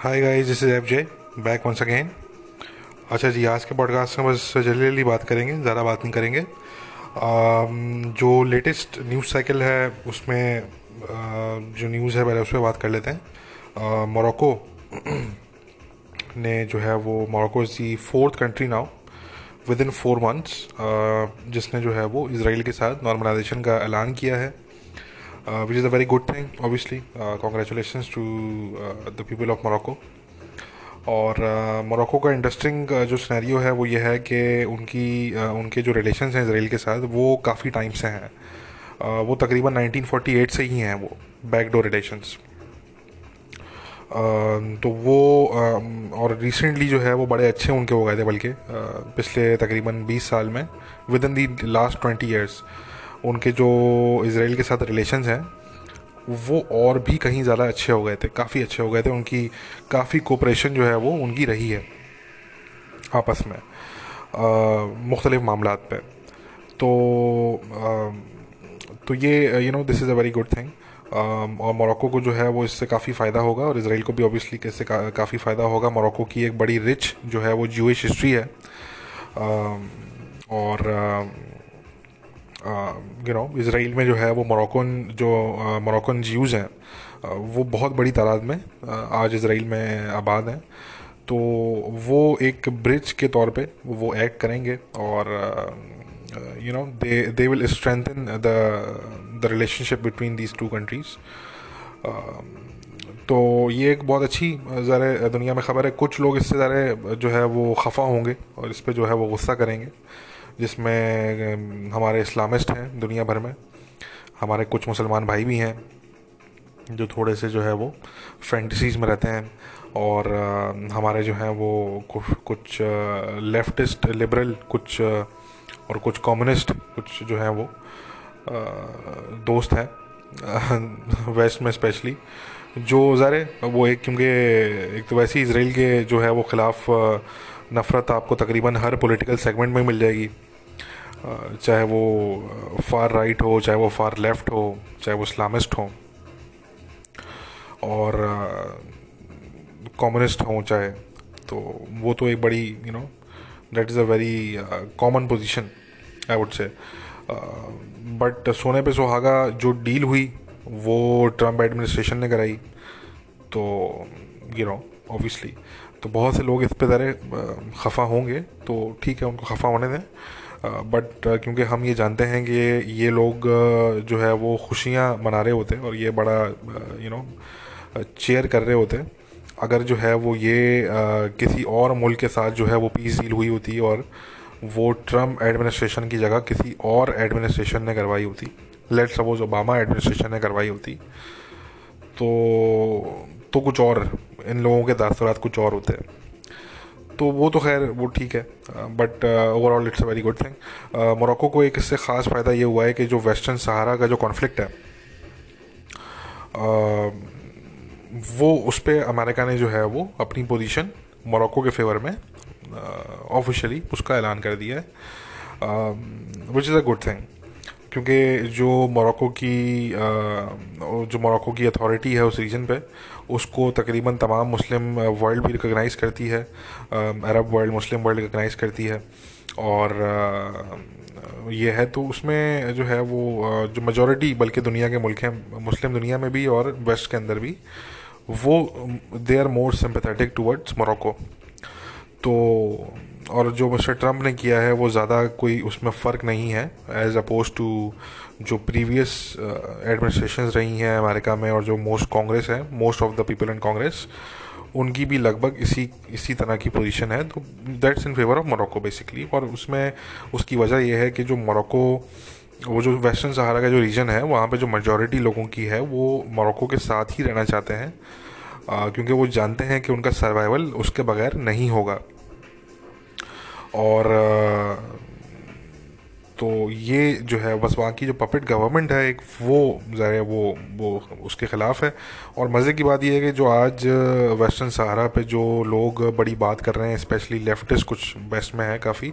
Hi guys this is F J back once again अच्छा जी आज के पॉडकास्ट में बस जल्दी बात करेंगे ज़्यादा बात नहीं करेंगे। Um, जो लेटेस्ट न्यूज़ साइकिल है उसमें uh, जो न्यूज़ है पहले उस पर बात कर लेते हैं। मोरक्को ने जो है वो Morocco is the fourth country now within four months जिसने जो है वो इसराइल के साथ नॉर्मलाइजेशन का ऐलान किया है। Uh, which is a very good thing, obviously. Uh, congratulations to uh, the people of Morocco. और मोरक्को uh, का इंटरेस्टिंग uh, जो स्नैरियो है वो ये है कि उनकी uh, उनके जो रिलेशन हैं इसराइल के साथ वो काफ़ी टाइम से हैं वो तकरीबन 1948 से ही हैं वो बैकडोर रिलेशंस तो वो uh, और रिसेंटली जो है वो बड़े अच्छे उनके हो गए थे बल्कि पिछले तकरीबन 20 साल में within the last 20 years उनके जो इसराइल के साथ रिलेशंस हैं वो और भी कहीं ज़्यादा अच्छे हो गए थे काफ़ी अच्छे हो गए थे उनकी काफ़ी कोऑपरेशन जो है वो उनकी रही है आपस में मुख्तलिफ़ मामला पे। तो आ, तो ये you know this is a very good thing और मोरक्को को जो है वो इससे काफ़ी फ़ायदा होगा और इसराइल को भी ऑब्वियसली इससे का, काफ़ी फ़ायदा होगा। मोरक्को की एक बड़ी रिच जो है वो जूश हिस्ट्री है आ, और यू नो इसराइल में जो है, वो मोरक्कन जो मोरक्कन ज्यूज़ हैं वो बहुत बड़ी तादाद में आज इसराइल में आबाद हैं। तो वो एक ब्रिज के तौर पे वो एक्ट करेंगे और you know they they will strengthen the the relationship between these two countries तो ये एक बहुत अच्छी ज़रा दुनिया में ख़बर है। कुछ लोग इससे ज़रा जो है वो खफा होंगे और इस पर जो है वो गुस्सा करेंगे। जिसमें हमारे इस्लामिस्ट हैं दुनिया भर में। हमारे कुछ मुसलमान भाई भी हैं, जो थोड़े से जो है वो फैंटसीज में रहते हैं। और हमारे जो हैं वो कुछ कुछ लेफ्टिस्ट लिबरल कुछ और कुछ कम्युनिस्ट कुछ जो हैं वो दोस्त हैं वेस्ट में स्पेशली जो ज़ारे वो एक, क्योंकि एक तो वैसे ही इसराइल के जो है वो ख़िलाफ़ नफ़रत आपको तकरीबन हर पॉलिटिकल सेगमेंट में मिल जाएगी। चाहे वो फार राइट हो, चाहे वो फार लेफ़्ट हो, चाहे वो इस्लामिस्ट हो, और कम्युनिस्ट हों चाहे तो वो तो एक बड़ी you know that is a very common position I would say but सोने पे सुहागा जो डील हुई, वो ट्रंप एडमिनिस्ट्रेशन ने कराई तो यू नो ऑब्वियसली तो बहुत से लोग इस पे ज़रा खफा होंगे तो ठीक है, उनको खफा होने दें। बट क्योंकि हम ये जानते हैं कि ये लोग जो है वो खुशियाँ मना रहे होते हैं और ये बड़ा यू नो चेयर कर रहे होते अगर जो है वो ये किसी और मुल्क के साथ जो है वो पीस डील हुई होती और वो ट्रंप एडमिनिस्ट्रेशन की जगह किसी और एडमिनिस्ट्रेशन ने करवाई होती। लेट सपोज़ ओबामा एडमिनिस्ट्रेशन ने करवाई होती। तो तो कुछ और इन लोगों के दास्तरात कुछ और होते हैं। तो वो तो खैर वो ठीक है but overall it's a very good thing Morocco को एक इससे ख़ास फ़ायदा ये हुआ है कि जो वेस्टर्न सहारा का जो कॉन्फ्लिक्ट है uh, वो उस पर अमेरिका ने जो है वो अपनी पोजीशन मोरक्को के फेवर में ऑफिशियली uh, उसका ऐलान कर दिया है। Which is a good thing क्योंकि जो मोरक्को की जो मोरक्को की अथॉरिटी है उस रीजन पे, उसको तकरीबन तमाम मुस्लिम वर्ल्ड भी रिकगनाइज़ करती है Arab world Muslim world recognise करती है। और ये है तो उसमें जो है वो जो मेजॉरिटी बल्कि दुनिया के मुल्क हैं, मुस्लिम दुनिया में भी और वेस्ट के अंदर भी, वो they are more sympathetic towards Morocco तो और जो मिस्टर ट्रंप ने किया है, वो ज़्यादा कोई उसमें फ़र्क नहीं है एज अपोज टू जो प्रीवियस एडमिनिस्ट्रेशन रही हैं अमेरिका में और जो मोस्ट कांग्रेस है most of the people in Congress उनकी भी लगभग इसी इसी तरह की पोजीशन है। तो that's in favour of Morocco basically और उसमें, उसकी वजह यह है कि जो मोरक्को वो जो वेस्टर्न सहारा का जो रीजन है, वहाँ पे जो मेजॉरिटी लोगों की है, वो मोरक्को के साथ ही रहना चाहते हैं। क्योंकि वो जानते हैं कि उनका सर्वाइवल उसके बगैर नहीं होगा। और तो ये जो है, बस वहाँ की जो पपेट गवर्नमेंट है, एक वो ज़रा वो वो उसके ख़िलाफ़ है। और मज़े की बात यह है कि जो आज वेस्टर्न सहारा पे जो लोग बड़ी बात कर रहे हैं स्पेशली लेफ्टिस्ट कुछ वेस्ट में है काफ़ी,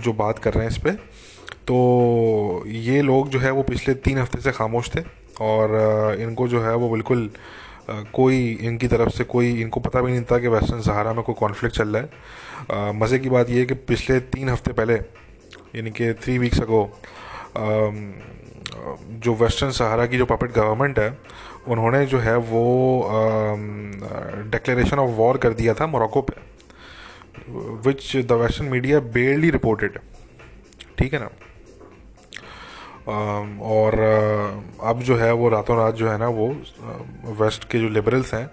जो बात कर रहे हैं इस पर तो ये लोग जो है, वो पिछले तीन हफ़्ते से खामोश थे। और इनको जो है, वो बिल्कुल कोई इनकी तरफ़ से कोई, इनको पता भी नहीं था कि वेस्टर्न सहारा में कोई कॉन्फ्लिक्ट चल रहा है। मज़े की बात यह है कि पिछले तीन हफ़्ते पहले, यानी कि थ्री वीक्स अगो जो वेस्टर्न सहारा की जो पपेट गवर्नमेंट है, उन्होंने जो है वो डिक्लेरेशन ऑफ़ वॉर कर दिया था मोरक्को पे which the western media barely reported ठीक है ना? और अब जो है वो रातों रात जो है ना वो वेस्ट के जो लिबरल्स हैं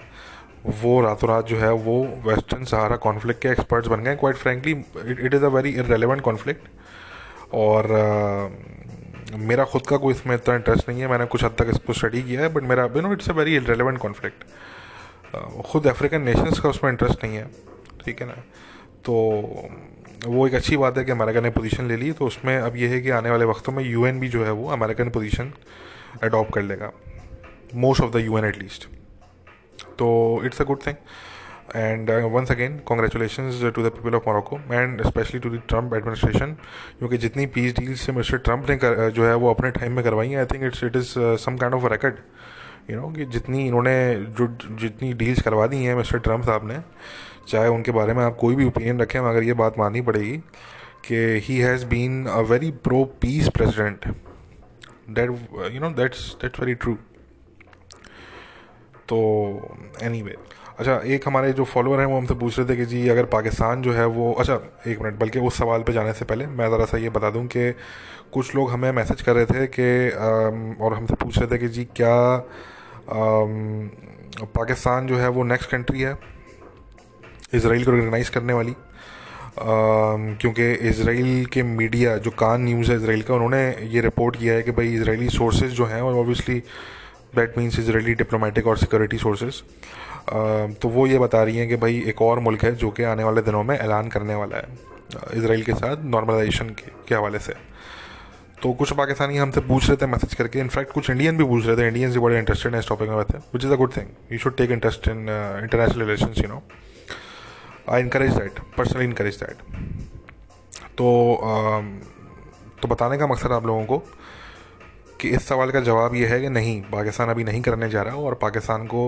वो रातों रात जो है वो वेस्टर्न सहारा कॉन्फ्लिक्ट के एक्सपर्ट्स बन गए। Quite frankly it is a very irrelevant conflict और uh, मेरा खुद का कोई इसमें इतना इंटरेस्ट नहीं है। मैंने कुछ हद तक इसको स्टडी किया है बट मेरा you know it's a very irrelevant conflict खुद अफ्रीकन नेशंस का उसमें इंटरेस्ट नहीं है। ठीक है ना? तो वो एक अच्छी बात है कि अमेरिका ने पोजीशन ले ली तो उसमें अब यह है कि आने वाले वक्तों में यूएन भी जो है वो अमेरिकन पोजीशन अडॉप्ट कर लेगा most of the UN at least तो it's a good thing and once again congratulation to the people of Morocco and specially to the Trump administration क्योंकि जितनी पीस डील से मिस्टर ट्रंप ने कर, जो है वो अपने टाइम में करवाई I think it's it is some kind of record you know कि जितनी इन्होंने जो जितनी डील्स करवा दी हैं मिस्टर ट्रंप साहब ने चाहे उनके बारे में आप कोई भी ओपिनियन रखें मगर ये बात माननी पड़ेगी कि he has been a very pro peace president that you know that's that's very true तो एनी anyway, अच्छा एक हमारे जो फॉलोअर हैं वो हमसे पूछ रहे थे कि जी अगर पाकिस्तान जो है वो अच्छा एक मिनट बल्कि उस सवाल पे जाने से पहले मैं ज़रा सा ये बता दूँ कि कुछ लोग हमें मैसेज कर रहे थे कि और हमसे पूछ रहे थे कि जी क्या पाकिस्तान जो है वो नेक्स्ट कंट्री है इसराइल को रिकगनाइज़ करने वाली। क्योंकि इसराइल के मीडिया जो कान न्यूज़ है इसराइल का उन्होंने ये रिपोर्ट किया है कि भाई इसराइली सोर्सेज जो हैं और obviously that means Israeli diplomatic और सिक्योरिटी सोर्सेज तो वो ये बता रही हैं कि भाई एक और मुल्क है जो कि आने वाले दिनों में ऐलान करने वाला है इसराइल के साथ नॉर्मलाइजेशन के, के हवाले से। तो कुछ पाकिस्तानी हमसे पूछ रहे थे मैसेज करके। इनफैक्ट कुछ इंडियन भी पूछ रहे थे। इंडियंस भी बड़े इंटरेस्टेड हैं इस टॉपिक में हैं which is a good thing you should take interest in international relation you know I encourage that personally encourage that तो um, तो बताने का मकसद आप लोगों को कि इस सवाल का जवाब ये है कि नहीं पाकिस्तान अभी नहीं करने जा रहा और पाकिस्तान को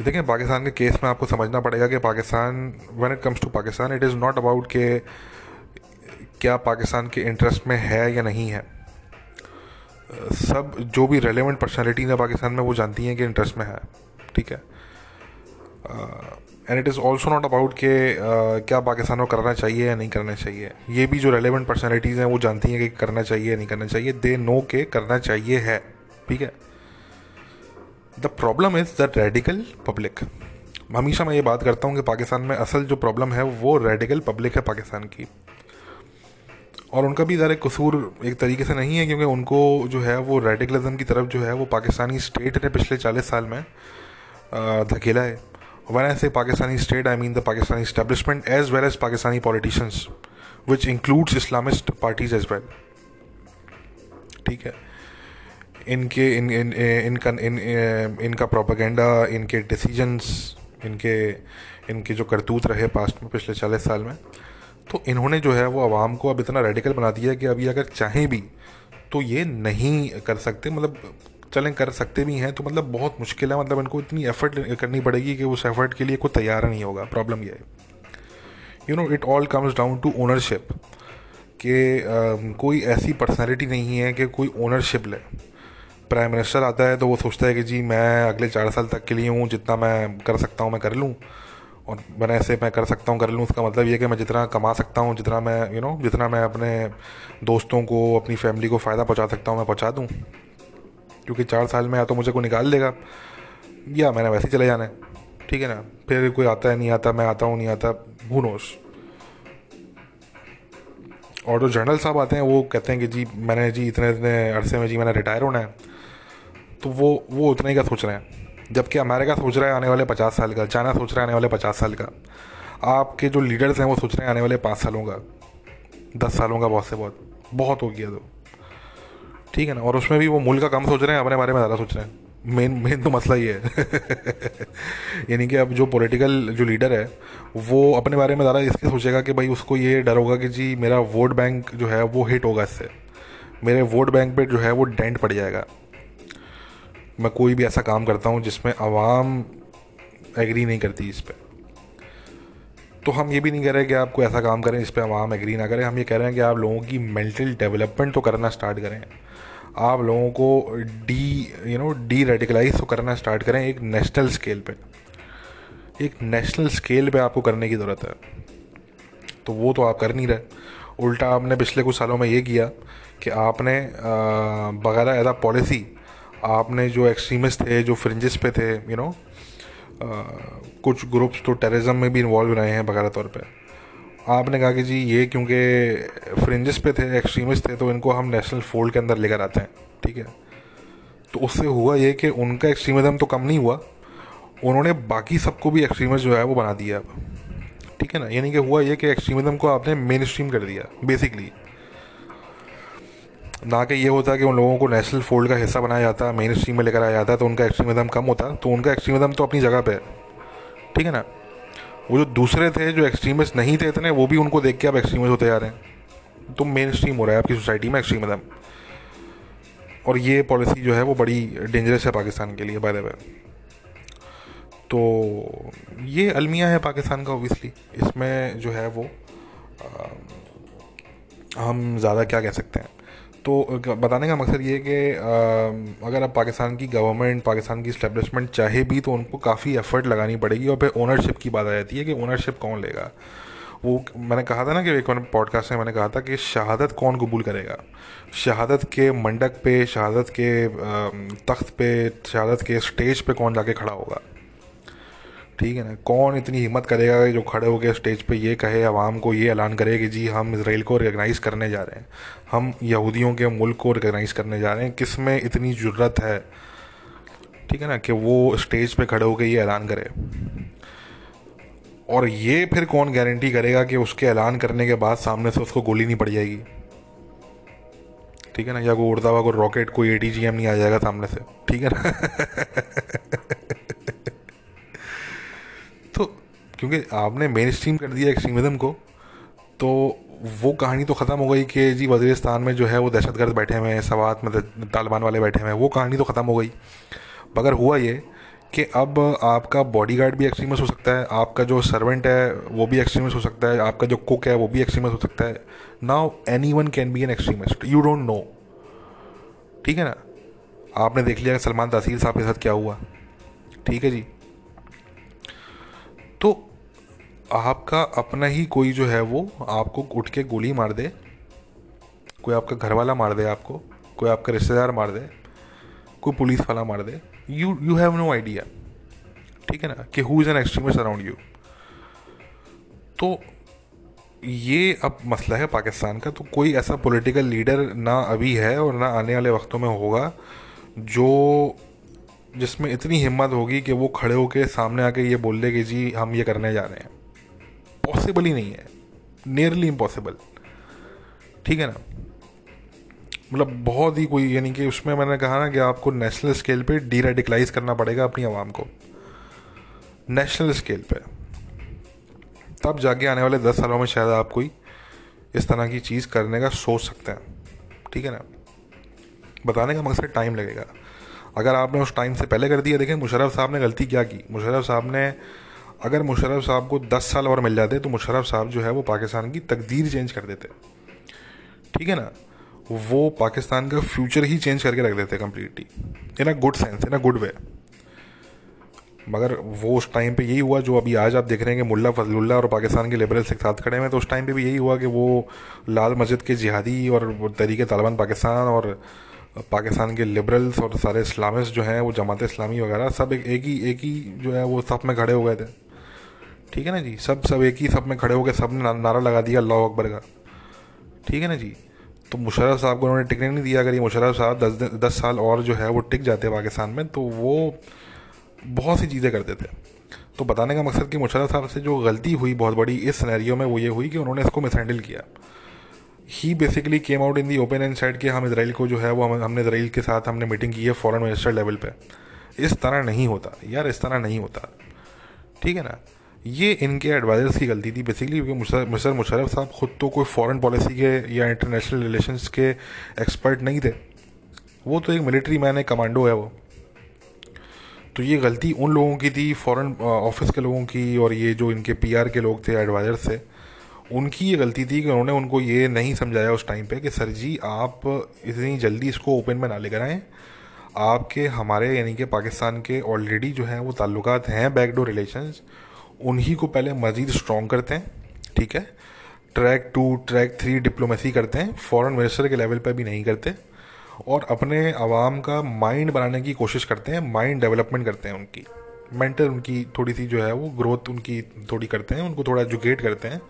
देखें पाकिस्तान के केस में आपको समझना पड़ेगा कि Pakistan when it comes to Pakistan it is not about के क्या पाकिस्तान के इंटरेस्ट में है या नहीं है? सब जो भी रेलेवेंट पर्सनैलिटी है पाकिस्तान में, वो जानती हैं कि इंटरेस्ट में है, ठीक है? And it is also not about के क्या पाकिस्तान को करना चाहिए या नहीं करना चाहिए। ये भी जो रेलिवेंट पर्सनैलिटीज़ हैं, वो जानती हैं कि करना चाहिए या नहीं करना चाहिए। दे नो के करना चाहिए है, ठीक है? The problem is the radical public हमेशा मैं ये बात करता हूँ कि पाकिस्तान में असल जो प्रॉब्लम है, वो रेडिकल पब्लिक है पाकिस्तान की। और उनका भी ज़रा कसूर एक तरीके से नहीं है क्योंकि उनको जो है वो रेडिकलिज्म की तरफ़ जो है वो पाकिस्तानी स्टेट ने पिछले चालीस साल में धकेला है one say Pakistani state, I mean the Pakistani establishment as well as Pakistani politicians, which includes Islamist parties as well. ठीक है इनके इन इन इनका इन इनका प्रोपागेंडा इनके डिसीजंस इनके इनके जो करतूत रहे पास्ट में पिछले चालीस साल में तो इन्होंने जो है वो आवाम को अब इतना रेडिकल बना दिया है कि अभी अगर चाहें भी तो ये नहीं कर सकते मतलब चलें कर सकते भी हैं तो मतलब बहुत मुश्किल है मतलब इनको इतनी एफर्ट करनी पड़ेगी कि उस एफर्ट के लिए कोई तैयार नहीं होगा। प्रॉब्लम ये है। You know it all comes down to ownership कि कोई ऐसी पर्सनैलिटी नहीं है कि कोई ओनरशिप ले। प्राइम मिनिस्टर आता है तो वो सोचता है कि जी मैं अगले चार साल तक के लिए हूँ, जितना मैं कर सकता हूँ, मैं कर लूँ। और मैंने ऐसे मैं कर सकता हूँ कर लूँ। उसका मतलब ये कि मैं जितना कमा सकता हूँ जितना मैं यू you नो know, जितना मैं अपने दोस्तों को अपनी फैमिली को फ़ायदा पहुँचा सकता हूँ मैं पहुँचा दूँ। क्योंकि चार साल में या तो मुझे कोई निकाल देगा या मैंने वैसे ही चले जाना है। ठीक है ना? फिर कोई आता है नहीं आता मैं आता हूँ नहीं आता भूनोस और जो जनरल साहब आते हैं वो कहते हैं कि जी मैंने जी इतने इतने अरसे में जी मैंने रिटायर होना है। तो वो वो उतना ही का सोच रहे हैं? जबकि अमेरिका सोच रहा है आने वाले पचास साल का, चाइना सोच रहा है आने वाले पचास साल का। आपके जो लीडर्स हैं वो सोच रहे हैं आने वाले पाँच सालों का, दस सालों का बहुत से बहुत बहुत हो गया तो। ठीक है ना? और उसमें भी वो मूल का कम सोच रहे हैं, अपने बारे में ज़्यादा सोच रहे हैं। मेन मेन तो मसला ये है। यानी कि अब जो पॉलिटिकल जो लीडर है, वो अपने बारे में ज़्यादा इसके सोचेगा कि भाई उसको ये डर होगा कि जी मेरा वोट बैंक जो है वो हिट होगा इससे। मेरे वोट बैंक पे जो है वो डेंट पड़ जाएगा। मैं कोई भी ऐसा काम करता हूँ जिसमें आवाम एग्री नहीं करती इस पर तो हम ये भी नहीं कह रहे कि आप कोई ऐसा काम करें जिस पर आवाम एग्री ना करें। हम ये कह रहे हैं कि आप लोगों की मेंटल डेवलपमेंट तो करना स्टार्ट करें। आप लोगों को de you know deradicalise तो करना स्टार्ट करें एक नेशनल स्केल पे। एक नेशनल स्केल पे आपको करने की ज़रूरत है। तो वो तो आप कर नहीं रहे। उल्टा आपने पिछले कुछ सालों में ये किया कि आपने बगैर एज पॉलिसी आपने जो एक्सट्रीमिस्ट थे जो फ्रिंजेस पे थे यू you नो know, कुछ ग्रुप्स तो टेररिज्म में भी इन्वॉल्व रहे हैं बगैर तौर पे। आपने कहा कि जी ये क्योंकि फ्रिंजेस पे थे एक्सट्रीमिस्ट थे तो इनको हम नेशनल फोल्ड के अंदर लेकर आते हैं ठीक है? तो उससे हुआ ये कि उनका एक्सट्रीमिज्म तो कम नहीं हुआ उन्होंने बाकी सबको भी एक्सट्रीमिस्ट जो है वो बना दिया अब ठीक है ना? यानी कि हुआ ये कि एक्सट्रीमिज्म को आपने मेन स्ट्रीम कर दिया बेसिकली ना कि ये होता कि उन लोगों को नेशनल फोल्ड का हिस्सा बनाया जाता मेन स्ट्रीम में लेकर आया जाता तो उनका एक्सट्रीमिज्म कम होता। तो उनका एक्सट्रीमिज्म तो अपनी जगह पे है। ठीक है ना? वो जो दूसरे थे जो एक्सट्रीमिस्ट नहीं थे इतने वो भी उनको देख के आप एक्सट्रीमिस्ट होते जा रहे हैं। तो मेन स्ट्रीम हो रहा है आपकी सोसाइटी में एक्सट्रीमिज्म और ये पॉलिसी जो है वो बड़ी डेंजरस है पाकिस्तान के लिए बाय द वे तो ये अलमिया है पाकिस्तान का ओबियसली इसमें जो है वो आ, हम ज़्यादा क्या कह सकते हैं? तो बताने का मकसद ये है कि अगर अब पाकिस्तान की गवर्नमेंट पाकिस्तान की इस्टेब्लिशमेंट चाहे भी तो उनको काफ़ी एफर्ट लगानी पड़ेगी और फिर ओनरशिप की बात आ जाती है कि ओनरशिप कौन लेगा। वो, मैंने कहा था ना कि एक पॉडकास्ट में मैंने कहा था कि शहादत कौन कबूल करेगा? शहादत के मंडक पे, शहादत के तख्त पे, शहादत के स्टेज पे कौन जाके खड़ा होगा? ठीक है ना? कौन इतनी हिम्मत करेगा जो खड़े होकर स्टेज पे ये कहे, आवाम को ये ऐलान करे कि जी हम इसराइल को रिकगनाइज़ करने जा रहे हैं। हम यहूदियों के मुल्क को रिकगनाइज़ करने जा रहे हैं। किसमें इतनी ज़रूरत है, ठीक है ना, कि वो स्टेज पे खड़े होकर ये ऐलान करे? और ये फिर कौन गारंटी करेगा कि उसके ऐलान करने के बाद सामने से उसको गोली नहीं पड़ जाएगी? ठीक है ना? या कोई उड़ता हुआ कोई रॉकेट कोई एटीजीएम नहीं आ जाएगा सामने से। ठीक है ना? क्योंकि आपने मेन स्ट्रीम कर दिया एक्सट्रीमिज़म को तो वो कहानी तो ख़त्म हो गई कि जी वजीरस्तान में जो है वो दहशत गर्द बैठे हुए हैं, सवात मतलब तालिबान वाले बैठे हुए हैं, वो कहानी तो ख़त्म हो गई। मगर हुआ ये कि अब आपका बॉडीगार्ड भी एक्सट्रीमिस्ट हो सकता है, आपका जो सर्वेंट है वो भी एक्सट्रीमिस्ट हो सकता है, आपका जो कुक है वो भी एक्सट्रीमिस्ट हो सकता है। Now anyone can be an extremist you don't know ठीक है ना? आपने देख लिया सलमान तहसील साहब के साथ क्या हुआ। ठीक है जी? तो आपका अपना ही कोई जो है वो आपको उठ के गोली मार दे। कोई आपका घर वाला मार दे आपको, कोई आपका रिश्तेदार मार दे, कोई पुलिस वाला मार दे। You you have no idea ठीक है ना? कि who is an extremist around you तो ये अब मसला है पाकिस्तान का। तो कोई ऐसा पॉलिटिकल लीडर ना अभी है और ना आने वाले वक्तों में होगा जो जिसमें इतनी हिम्मत होगी कि वो खड़े होकर सामने आके ये बोल दे कि जी, हम ये करने जा रहे हैं। पॉसिबल ही नहीं है. नियरली इम्पॉसिबल ठीक है ना? मतलब बहुत ही कोई, यानी कि उसमें मैंने कहा ना कि आपको नेशनल स्केल पे डी रेडिकलाइज करना पड़ेगा अपनी आवाम को. नेशनल स्केल पे. तब जाके आने वाले दस सालों में शायद आप कोई इस तरह की चीज़ करने का सोच सकते हैं. ठीक है ना? बताने का मकसद टाइम लगेगा. अगर आपने उस टाइम से पहले कर दिया, देखें मुशरफ साहब ने गलती क्या की? मुशरफ साहब ने अगर मुशरफ साहब को दस साल और मिल जाते तो मुशरफ साहब जो है वो पाकिस्तान की तकदीर चेंज कर देते। ठीक है ना? वो पाकिस्तान का फ्यूचर ही चेंज करके रख देते completely in a good sense in a good way मगर वो उस टाइम पे यही हुआ जो अभी आज आप देख रहे हैं कि मुल्ला फजलुल्ला और पाकिस्तान के लिबरल्स एक साथ खड़े हैं तो उस टाइम पे भी यही हुआ कि वो लाल मस्जिद के जिहादी और तरीके तालिबान पाकिस्तान और पाकिस्तान के लिबरल्स और सारे इस्लामिस्ट जो हैं, वो जमात इस्लामी वगैरह सब एक ही एक ही जो है वो सब में खड़े हो गए थे। ठीक है ना जी? सब सब एक ही सब में खड़े हो गए सबने नारा लगा दिया अल्लाह अकबर का। ठीक है ना जी? तो मुशरफ साहब को उन्होंने टिकने नहीं दिया। अगर ये मुशरफ साहब दस दस साल और जो है वो टिक जाते पाकिस्तान में तो वो बहुत सी चीज़ें करते थे। तो बताने का मकसद कि मुशरफ साहब से जो गलती हुई बहुत बड़ी इस सनेरियो में वो ये हुई कि उन्होंने इसको मिसहैंडल किया। He basically came out in the open and said कि हम इसराइल को जो है वो हम, हमने इसराइल के साथ हमने मीटिंग की है फॉरेन मिनिस्टर लेवल पे। इस तरह नहीं होता। यार इस तरह नहीं होता। ठीक है ना? ये इनके एडवाइजर्स की गलती थी बेसिकली क्योंकि मिसर मुशरफ साहब खुद तो कोई फॉरेन पॉलिसी के या इंटरनेशनल रिलेशंस के एक्सपर्ट नहीं थे। वो तो एक मिलिट्री मैन है कमांडो है वो। तो ये गलती उन लोगों की थी फॉरेन ऑफ़िस के लोगों की और ये जो इनके पीआर के लोग थे एडवाइजर थे, उनकी ये गलती थी कि उन्होंने उनको ये नहीं समझाया उस टाइम पे कि, सर जी, आप इतनी जल्दी इसको ओपन में ना लेकर आएँ। आपके, हमारे, यानी कि पाकिस्तान के ऑलरेडी जो हैं, वो ताल्लुकात हैं बैकडोर रिलेशंस उन्हीं को पहले मज़ीद स्ट्रॉन्ग करते हैं, ठीक है? Track two track three diplomacy करते हैं फॉरेन मिनिस्टर के लेवल पर भी नहीं करते, और अपने आवाम का माइंड बनाने की कोशिश करते हैं माइंड डेवलपमेंट करते हैं उनकी। मेंटल उनकी थोड़ी सी जो है वो ग्रोथ उनकी थोड़ी करते हैं, उनको थोड़ा एजुकेट करते हैं।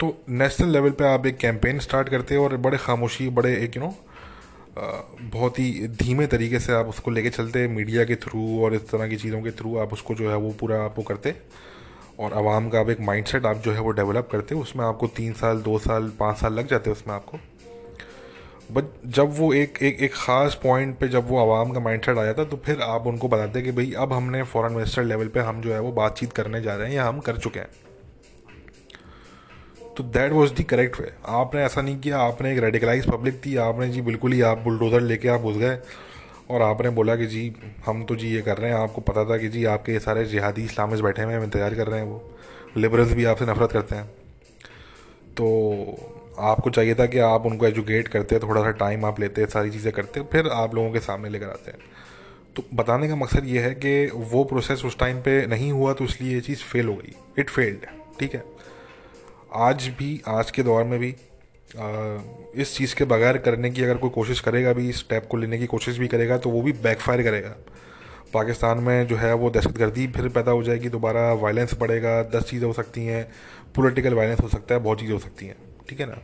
तो नेशनल लेवल पे आप एक कैंपेन स्टार्ट करते हैं और बड़े खामोशी, बड़े एक यू नो बहुत ही धीमे तरीके से आप उसको लेके चलते मीडिया के थ्रू और इस तरह की चीज़ों के थ्रू आप उसको जो है वो पूरा आप वो करते और आवाम का आप एक माइंडसेट आप जो है वो डेवलप करते उसमें आपको तीन साल, दो साल, पाँच साल लग जाते उसमें आपको। बट जब वो एक एक एक ख़ास पॉइंट पे जब वो आवाम का माइंडसेट आ जाता तो फिर आप उनको बताते कि भाई, अब हमने फॉरेन मिनिस्टर लेवल पे हम जो है वो बातचीत करने जा रहे हैं या हम कर चुके हैं। तो that was the correct way आपने ऐसा नहीं किया, आपने एक रेडिकलाइज पब्लिक थी, आपने जी बिल्कुल ही आप बुलडोज़र लेके आप घुस गए और आपने बोला कि जी, हम तो जी ये कर रहे हैं, आपको पता था कि जी आपके सारे जिहादी इस्लामिस्ट बैठे हुए हैं इंतज़ार कर रहे हैं वो। लिबरल्स भी आपसे नफरत करते हैं। तो आपको चाहिए था कि आप उनको एजुकेट करते थोड़ा सा टाइम आप लेते, सारी चीज़ें करते, फिर आप लोगों के सामने लेकर आते हैं। तो बताने का मकसद ये है कि वो प्रोसेस उस टाइम पे नहीं हुआ तो इसलिए ये चीज़ फेल हो गई। इट फेल्ड ठीक है? आज भी आज के दौर में भी आ, इस चीज़ के बगैर करने की अगर कोई कोशिश करेगा भी इस स्टेप को लेने की कोशिश भी करेगा तो वो भी बैकफायर करेगा। पाकिस्तान में जो है वो दहशत गर्दी फिर पैदा हो जाएगी दोबारा वायलेंस बढ़ेगा दस चीज़ें हो सकती हैं पॉलिटिकल वायलेंस हो सकता है बहुत चीज़ें हो सकती हैं ठीक है ना?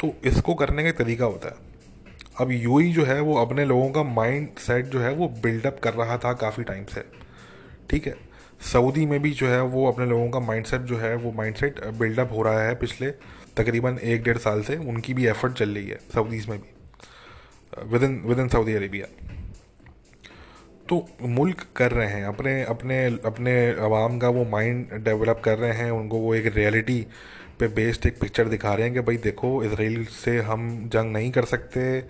तो इसको करने का तरीका होता है। अब यू जो है वो अपने लोगों का माइंड सेट जो है वो बिल्डअप कर रहा था काफ़ी टाइम से ठीक है? सऊदी में भी जो है वो अपने लोगों का माइंडसेट जो है, वो माइंडसेट बिल्डअप हो रहा है पिछले तकरीबन एक डेढ़ साल से। उनकी भी एफर्ट चल रही है सऊदीज़ में भी within within Saudi Arabia. तो मुल्क कर रहे हैं, अपने अपने अपने आवाम का वो माइंड डेवलप कर रहे हैं, उनको वो एक रियलिटी पे बेस्ड एक पिक्चर दिखा रहे हैं कि भाई देखो इसराइल से हम जंग नहीं कर सकते,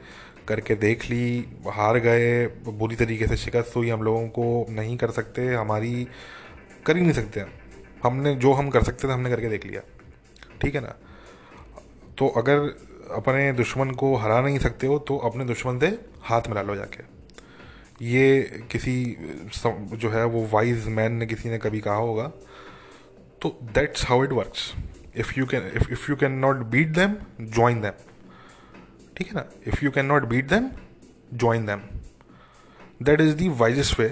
करके देख ली, हार गए, बुरी तरीके से शिकस्त हुई, हम लोगों को नहीं कर सकते, हमारी कर ही नहीं सकते हमने जो हम कर सकते थे, हमने करके देख लिया। ठीक है ना? तो अगर अपने दुश्मन को हरा नहीं सकते हो तो अपने दुश्मन से हाथ मिला लो जाके। ये किसी जो है वो वाइज मैन ने किसी ने कभी कहा होगा। तो that's how it works if you can if if you can not beat them join them ठीक है ना? If you can not beat them join them that is the wisest way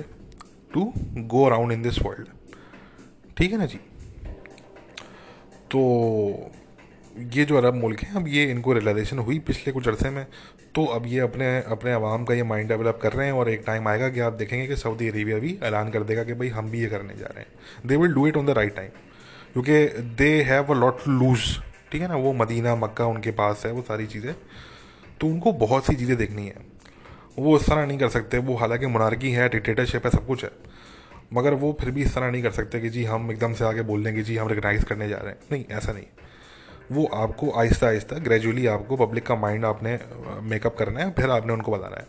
to go around in this world ठीक है ना जी? तो ये जो अरब मुल्क हैं, अब ये इनको रियलाइजेशन हुई पिछले कुछ अरसे में। तो अब ये अपने अपने आवाम का ये माइंड डेवलप कर रहे हैं और एक टाइम आएगा कि आप देखेंगे कि सऊदी अरेबिया भी ऐलान कर देगा कि भाई हम भी ये करने जा रहे हैं। They will do it on the right time क्योंकि they have a lot lose ठीक है ना? वो मदीना, मक्का उनके पास है, वो सारी चीज़ें। तो उनको बहुत सी चीज़ें देखनी है। वो इस तरह नहीं कर सकते। वो हालाँकि मुनारकी है डिक्टेटरशिप है, सब कुछ है। मगर वो फिर भी इस तरह नहीं कर सकते कि जी हम एकदम से आगे बोल देंगे जी हम रिकनाइज करने जा रहे हैं। नहीं ऐसा नहीं। वो आपको आहिस्ता आहिस्ता ग्रेजुअली आपको पब्लिक का माइंड आपने मेकअप करना है फिर आपने उनको बताना है।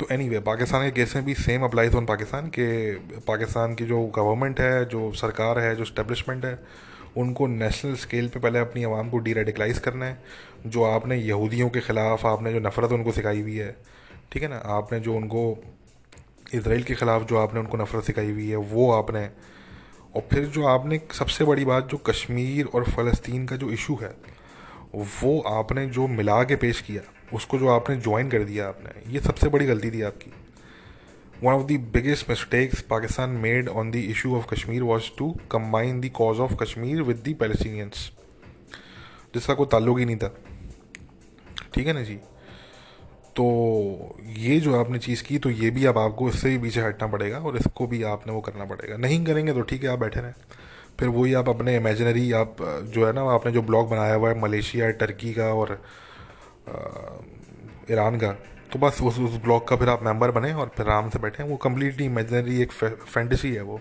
तो एनी anyway, पाकिस्तान के केस में भी सेम अप्लाइज ऑन पाकिस्तान के पाकिस्तान की जो गवर्नमेंट है जो सरकार है जो स्टेब्लिशमेंट है उनको नेशनल स्केल पे पहले अपनी आवाम को डी रेडिकलाइज करना है। जो आपने यहूदियों के ख़िलाफ़ आपने जो नफ़रत उनको सिखाई हुई है ठीक है ना? आपने जो उनको इसराइल के ख़िलाफ़ जो आपने उनको नफ़रत सिखाई हुई है, वो आपने, और फिर जो आपने सबसे बड़ी बात जो कश्मीर और फ़लस्तीन का जो इशू है, वो आपने जो मिला के पेश किया, उसको जो आपने ज्वाइन कर दिया आपने, ये सबसे बड़ी गलती थी आपकी। One of the biggest mistakes Pakistan made on the issue of Kashmir was to combine the cause of Kashmir with the Palestinians जिसका कोई ताल्लुक ही नहीं था। ठीक है ना जी? तो ये जो आपने चीज़ की तो ये भी अब आपको इससे भी पीछे हटना पड़ेगा और इसको भी आपने वो करना पड़ेगा। नहीं करेंगे तो ठीक है, आप बैठे रहें। फिर वही आप अपने इमेजिनरी आप जो है ना, आपने जो ब्लॉग बनाया हुआ है, मलेशिया टर्की का और ईरान का तो बस उस उस ब्लॉग का फिर आप मेंबर बने और फिर आराम से बैठे। वो कम्प्लीटली इमेजिनरी एक फैंटेसी है वो।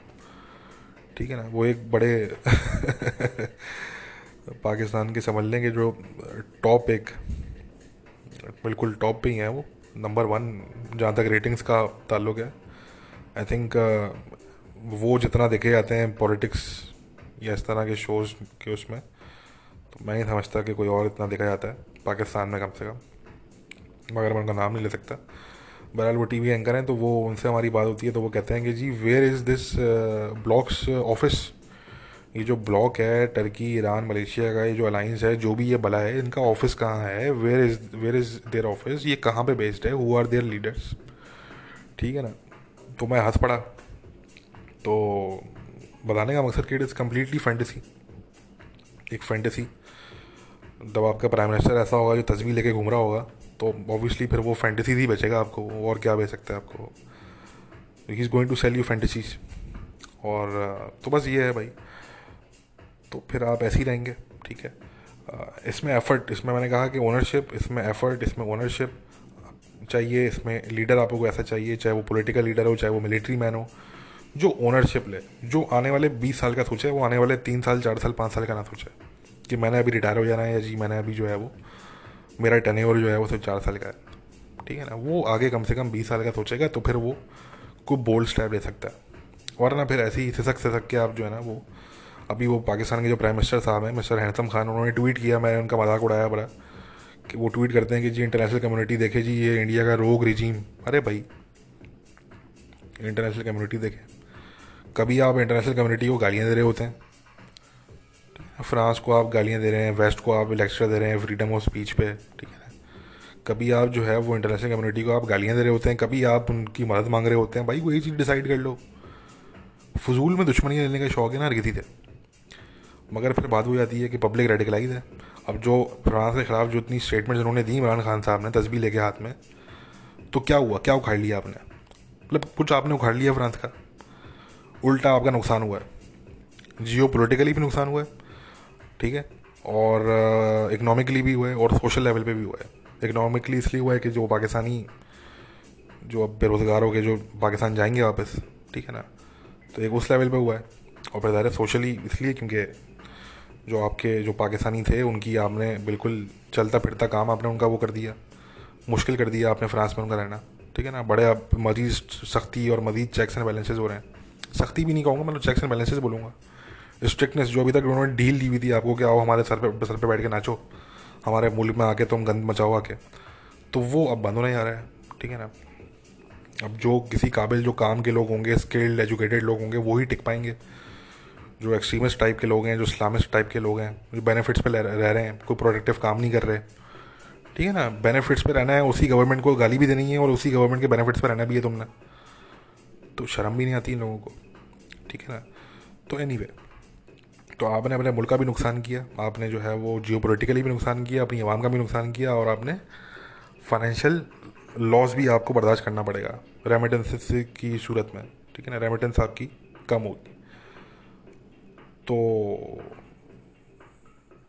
ठीक है ना? वो एक बड़े पाकिस्तान के समझ लेंगे जो टॉप एक बिल्कुल टॉप पे ही हैं वो। नंबर वन जहाँ तक रेटिंग्स का ताल्लुक है। आई थिंक uh, वो जितना देखे जाते हैं पॉलिटिक्स या इस तरह के शोज़ के उसमें तो मैं नहीं समझता कि कोई और इतना देखा जाता है पाकिस्तान में कम से कम। मगर मैं उनका नाम नहीं ले सकता। बहरहाल वो टीवी एंकर हैं तो वो उनसे हमारी बात होती है तो वो कहते हैं कि जी where is this blocks office ये जो ब्लॉक है, टर्की, ईरान, मलेशिया का ये जो अलाइंस है, जो भी ये बला है, इनका ऑफ़िस कहाँ है? Where is where is there office ये कहाँ पे बेस्ड है? हु आर देयर लीडर्स ठीक है ना? तो मैं हंस पड़ा। तो बताने का मकसद कि इट इज़ कम्प्लीटली फैंटेसी एक फैंटेसी जब आपका प्राइम मिनिस्टर ऐसा होगा जो तस्वीर लेके घूम रहा होगा तो ऑब्वियसली फिर वो फैंटेसी ही बेचेगा आपको। और क्या बेच सकता है आपको? He is going to sell you fantasies और तो बस ये है भाई। तो फिर आप ऐसे ही रहेंगे, ठीक है? इसमें एफर्ट इसमें मैंने कहा कि ओनरशिप इसमें एफर्ट इसमें ओनरशिप चाहिए, इसमें लीडर आपको ऐसा चाहिए, चाहे वो पॉलिटिकल लीडर हो, चाहे वो मिलिट्री मैन हो, जो ओनरशिप ले, जो आने वाले बीस साल का सोचे, वो आने वाले तीन साल, चार साल, पाँच साल का ना सोचे कि मैंने अभी रिटायर हो जाना है या जी मैंने अभी जो है वो, मेरा टेन्योर जो है वो सिर्फ़ चार साल का है, ठीक है ना? वो आगे कम से कम बीस साल का सोचेगा तो फिर वो कोई बोल्ड स्टेप ले सकता है। और ना फिर ऐसे ही सिसक सिसक के आप जो है ना वो अभी वो पाकिस्तान के जो प्राइम मिनिस्टर साहब हैं मिस्टर हैंसम खान उन्होंने ट्वीट किया मैंने उनका मज़ाक उड़ाया बड़ा, कि वो ट्वीट करते हैं कि जी इंटरनेशनल कम्युनिटी देखे जी, ये इंडिया का रोग रिजीम अरे भाई इंटरनेशनल कम्युनिटी देखे। कभी आप इंटरनेशनल कम्युनिटी को गालियाँ दे रहे होते हैं फ्रांस को आप गालियाँ दे रहे हैं वेस्ट को आप लेक्चर दे रहे हैं फ्रीडम ऑफ़ स्पीच पे, ठीक है कभी आप जो है वो इंटरनेशनल कम्युनिटी को आप गालियाँ दे रहे होते हैं, कभी आप उनकी मदद मांग रहे होते हैं, भाई वही चीज़ डिसाइड कर लो। फजूल में दुश्मनी लेने का शौक है ना किसी से। मगर फिर बात हो जाती है कि पब्लिक रेडिकलाइज है। अब जो फ्रांस के ख़िलाफ़ जो इतनी स्टेटमेंट्स उन्होंने दी, इमरान खान साहब ने तस्वीर लेके हाथ में तो क्या हुआ? क्या उखाड़ लिया आपने? मतलब कुछ आपने उखाड़ लिया फ्रांस का? उल्टा आपका नुकसान हुआ है। जियो पोलिटिकली भी नुकसान हुआ है, ठीक है? और इकनॉमिकली भी हुआ है, और सोशल लेवल पे भी हुआ है। इकनॉमिकली इसलिए हुआ है कि जो पाकिस्तानी, जो अब बेरोज़गार हो गए जो पाकिस्तान जाएँगे वापस, ठीक है ना? तो एक उस लेवल पे हुआ है। और फिर ज़्यादा सोशली इसलिए क्योंकि जो आपके, जो पाकिस्तानी थे, उनकी आपने बिल्कुल चलता फिरता काम आपने उनका वो कर दिया। मुश्किल कर दिया आपने फ्रांस में उनका रहना। ठीक है ना? बड़े अब मजीद सख्ती और मजीद चेक्स एंड बैलेंसेज हो रहे हैं। सख्ती भी नहीं कहूँगा मतलब चेक्स एंड बैलेंसेज बोलूँगा। स्ट्रिक्टनेस जो अभी तक उन्होंने डील दी हुई थी आपको कि आओ हमारे सर पे सर पे बैठ के नाचो। हमारे मुल्क में आके तुम गंद मचाओ आके। तो वो अब बंद होने जा रहा है। ठीक है ना? अब जो किसी काबिल जो काम के लोग होंगे स्किल्ड एजुकेटेड लोग होंगे वही टिक पाएँगे। जो एक्सट्रीमिस्ट टाइप के लोग हैं जो इस्लामिस्ट टाइप के लोग हैं जो बेनिफिट्स पे रह रहे हैं कोई प्रोडक्टिव काम नहीं कर रहे। ठीक है ना? बेनिफिट्स पे रहना है उसी गवर्नमेंट को गाली भी देनी है और उसी गवर्नमेंट के बेनिफिट्स पे रहना भी है तुमने। तो शर्म भी नहीं आती इन लोगों को। ठीक है ना? तो एनी anyway, तो आपने अपने मुल्क का भी नुकसान किया आपने जो है वो जियो भी नुकसान किया अपनी आवाम का भी नुकसान किया और आपने फाइनेंशियल लॉस भी आपको बर्दाश्त करना पड़ेगा रेमिटेंस की सूरत में। ठीक है ना? रेमिटेंस आपकी कम होगी तो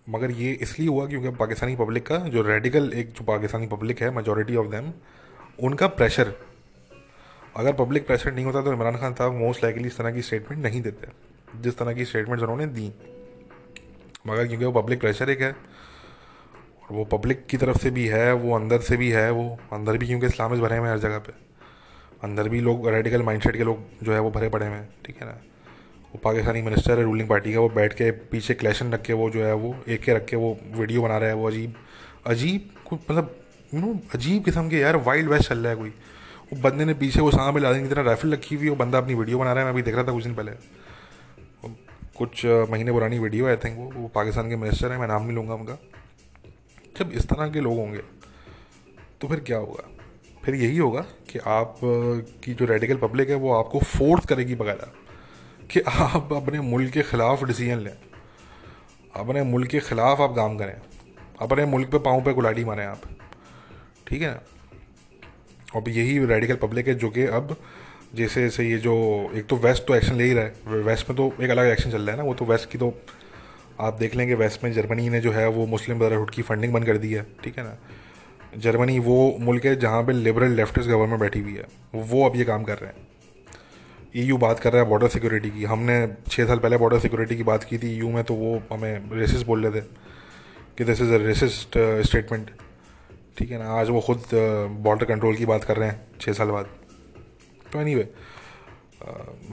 मगर ये इसलिए हुआ क्योंकि पाकिस्तानी पब्लिक का, जो रेडिकल एक जो पाकिस्तानी पब्लिक है मेजोरिटी ऑफ़ देम उनका प्रेशर अगर पब्लिक प्रेशर नहीं होता तो इमरान खान साहब मोस्ट लाइकली इस तरह की स्टेटमेंट नहीं देते, जिस तरह की स्टेटमेंट्स उन्होंने दी। मगर क्योंकि वो पब्लिक प्रेशर एक है, और वो पब्लिक की तरफ़ से भी है, वो अंदर से भी है, वो अंदर भी क्योंकि इस्लामिज भरे हुए हैं हर जगह पे, अंदर भी लोग रेडिकल माइंडसेट के लोग जो है वो भरे पड़े हुए हैं, ठीक है ना? वो पाकिस्तानी मिनिस्टर है रूलिंग पार्टी का, वो बैठ के पीछे क्लेशन रख के वो जो है, वो एक के रख के वो वीडियो बना रहा है, वो अजीब अजीब कुछ मतलब यू नो अजीब किस्म के यार वाइल्ड वेस्ट चल रहा है कोई। वो बंदे ने पीछे वो सामने लादेन की तरह राइफल रखी हुई वो बंदा अपनी वीडियो बना रहा है, मैं अभी देख रहा था कुछ दिन पहले। कुछ महीने पुरानी वीडियो आई थिंक वो वो पाकिस्तान के मिनिस्टर हैं, मैं नाम नहीं लूँगा उनका। जब इस तरह के लोग होंगे तो फिर क्या होगा? फिर यही होगा कि आप की जो रेडिकल पब्लिक है, वो आपको फोर्स करेगी बगैर। कि आप अपने मुल्क के ख़िलाफ़ डिसीज़न लें। अपने मुल्क के ख़िलाफ़ आप काम करें। अपने मुल्क पे पाँव पे गुलाटी मारें आप। ठीक है ना? अब यही रेडिकल पब्लिक है जो कि अब जैसे जैसे ये जो एक तो वेस्ट तो एक्शन ले ही रहा है। वेस्ट में तो एक अलग एक्शन चल रहा है ना। वो तो वेस्ट की तो आप देख लेंगे वेस्ट में जर्मनी ने जो है वो मुस्लिम ब्रदरहुड की फंडिंग बंद कर दी है। ठीक है ना? जर्मनी वो मुल्क है जहाँ पे लिबरल लेफ्टिस्ट गवर्नमेंट बैठी हुई है। वो अब ये काम कर रहे हैं। ईयू बात कर रहा है बॉर्डर सिक्योरिटी की। हमने छः साल पहले बॉर्डर सिक्योरिटी की बात की थी यू में तो वो हमें रेसिस बोल रहे थे कि this is a racist statement ठीक है ना? आज वो खुद बॉर्डर कंट्रोल की बात कर रहे हैं छः साल बाद। तो एनी वे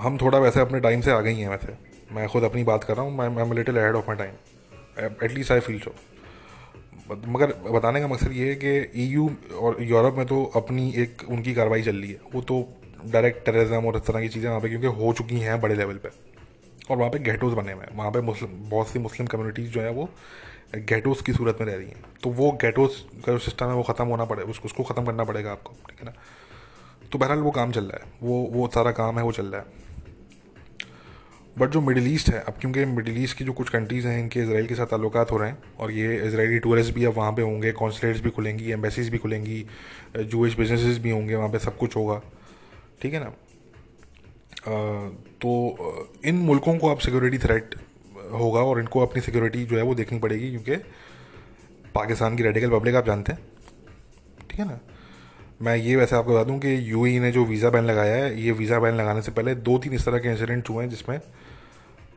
हम थोड़ा वैसे अपने टाइम से आ गई हैं वैसे। मैं खुद अपनी बात कर रहा हूँ, मैं मैं little ahead of my time at least I feel so मगर बताने का मकसद ये है कि ईयू और यूरोप में तो अपनी एक, उनकी कार्रवाई चल रही है। वो तो डायरेक्ट टेररिज्म और इस तरह की चीज़ें वहाँ पे क्योंकि हो चुकी हैं बड़े लेवल पे। और वहाँ पे गेटोज बने हुए हैं। वहाँ पे मुस्लिम, बहुत सी मुस्लिम कम्युनिटीज़ जो है वो गेटोज की सूरत में रह रही हैं। तो वो गेटोज का जो सिस्टम है वो ख़त्म होना पड़ेगा उसको उसको ख़त्म करना पड़ेगा आपको, ठीक है ना? तो बहरहाल वो काम चल रहा है। वो वो सारा काम है, वो चल रहा है। बट जो मिडिल ईस्ट है, अब क्योंकि मिडिल ईस्ट की जो कुछ कंट्रीज़ हैं, इनके इसराइल के साथ ताल्लुक हो रहे हैं, और ये इसराइली टूरिस्ट भी अब वहाँ पे होंगे कॉन्सलेट्स भी खुलेंगी एम्बेसीज भी खुलेंगी जूश बिजनेसेस भी होंगे, वहाँ पे सब कुछ होगा। ठीक है ना? तो इन मुल्कों को अब सिक्योरिटी थ्रेट होगा और इनको अपनी सिक्योरिटी जो है वो देखनी पड़ेगी क्योंकि पाकिस्तान की रेडिकल पब्लिक आप जानते हैं। ठीक है ना? मैं ये वैसे आपको बता दूँ कि यू e ने जो वीज़ा बैन लगाया है, ये वीज़ा बैन लगाने से पहले दो तीन इस तरह के इंसिडेंट हुए हैं जिसमें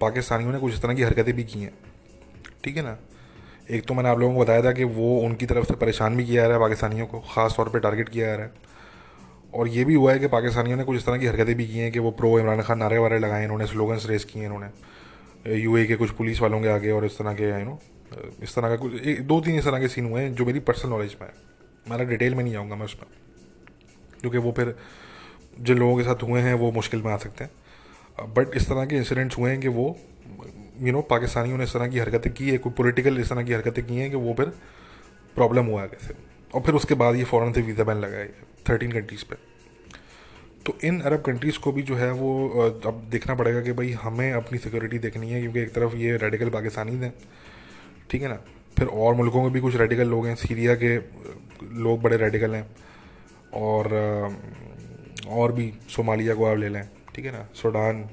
पाकिस्तानियों ने कुछ इस तरह की हरकतें भी की हैं। ठीक है ना? एक तो मैंने आप लोगों को बताया था कि वो उनकी तरफ़ से परेशान भी किया जा रहा है, पाकिस्तानियों को ख़ास तौर पर टारगेट किया जा रहा है। और ये भी हुआ है कि पाकिस्तानियों ने कुछ इस तरह की हरकतें भी की हैं कि वो प्रो इमरान खान नारे वारे लगाए, इन्होंने स्लोगन्स रेस किए इन्होंने। यू के कुछ पुलिस वालों के आगे और इस तरह के यू नो इस तरह का कुछ, एक, दो तीन इस तरह के सीन हुए हैं जो मेरी पर्सनल नॉलेज में है। मैं डिटेल में नहीं आऊँगा, मैं उसमें। क्योंकि वो फिर जिन लोगों के साथ हुए हैं, वो मुश्किल में आ सकते हैं। बट इस तरह के इंसिडेंट्स हुए हैं कि वो यू नो पाकिस्तानियों ने इस तरह की हरकतें की है, कोई पोलिटिकल इस तरह की हरकतें की हैं कि वो फिर प्रॉब्लम हुआ है कैसे। और फिर उसके बाद ये फ़ौरन से वीज़ा बैन लगाया थर्टीन कंट्रीज़ पे। तो इन अरब कंट्रीज़ को भी जो है वो अब देखना पड़ेगा कि भाई हमें अपनी सिक्योरिटी देखनी है, क्योंकि एक तरफ़ ये रेडिकल पाकिस्तानी हैं, ठीक है ना? फिर और मुल्कों में भी कुछ रेडिकल लोग हैं, सीरिया के लोग बड़े रेडिकल हैं, और और भी सोमालिया को आप ले लें, ठीक है ना? सूडान।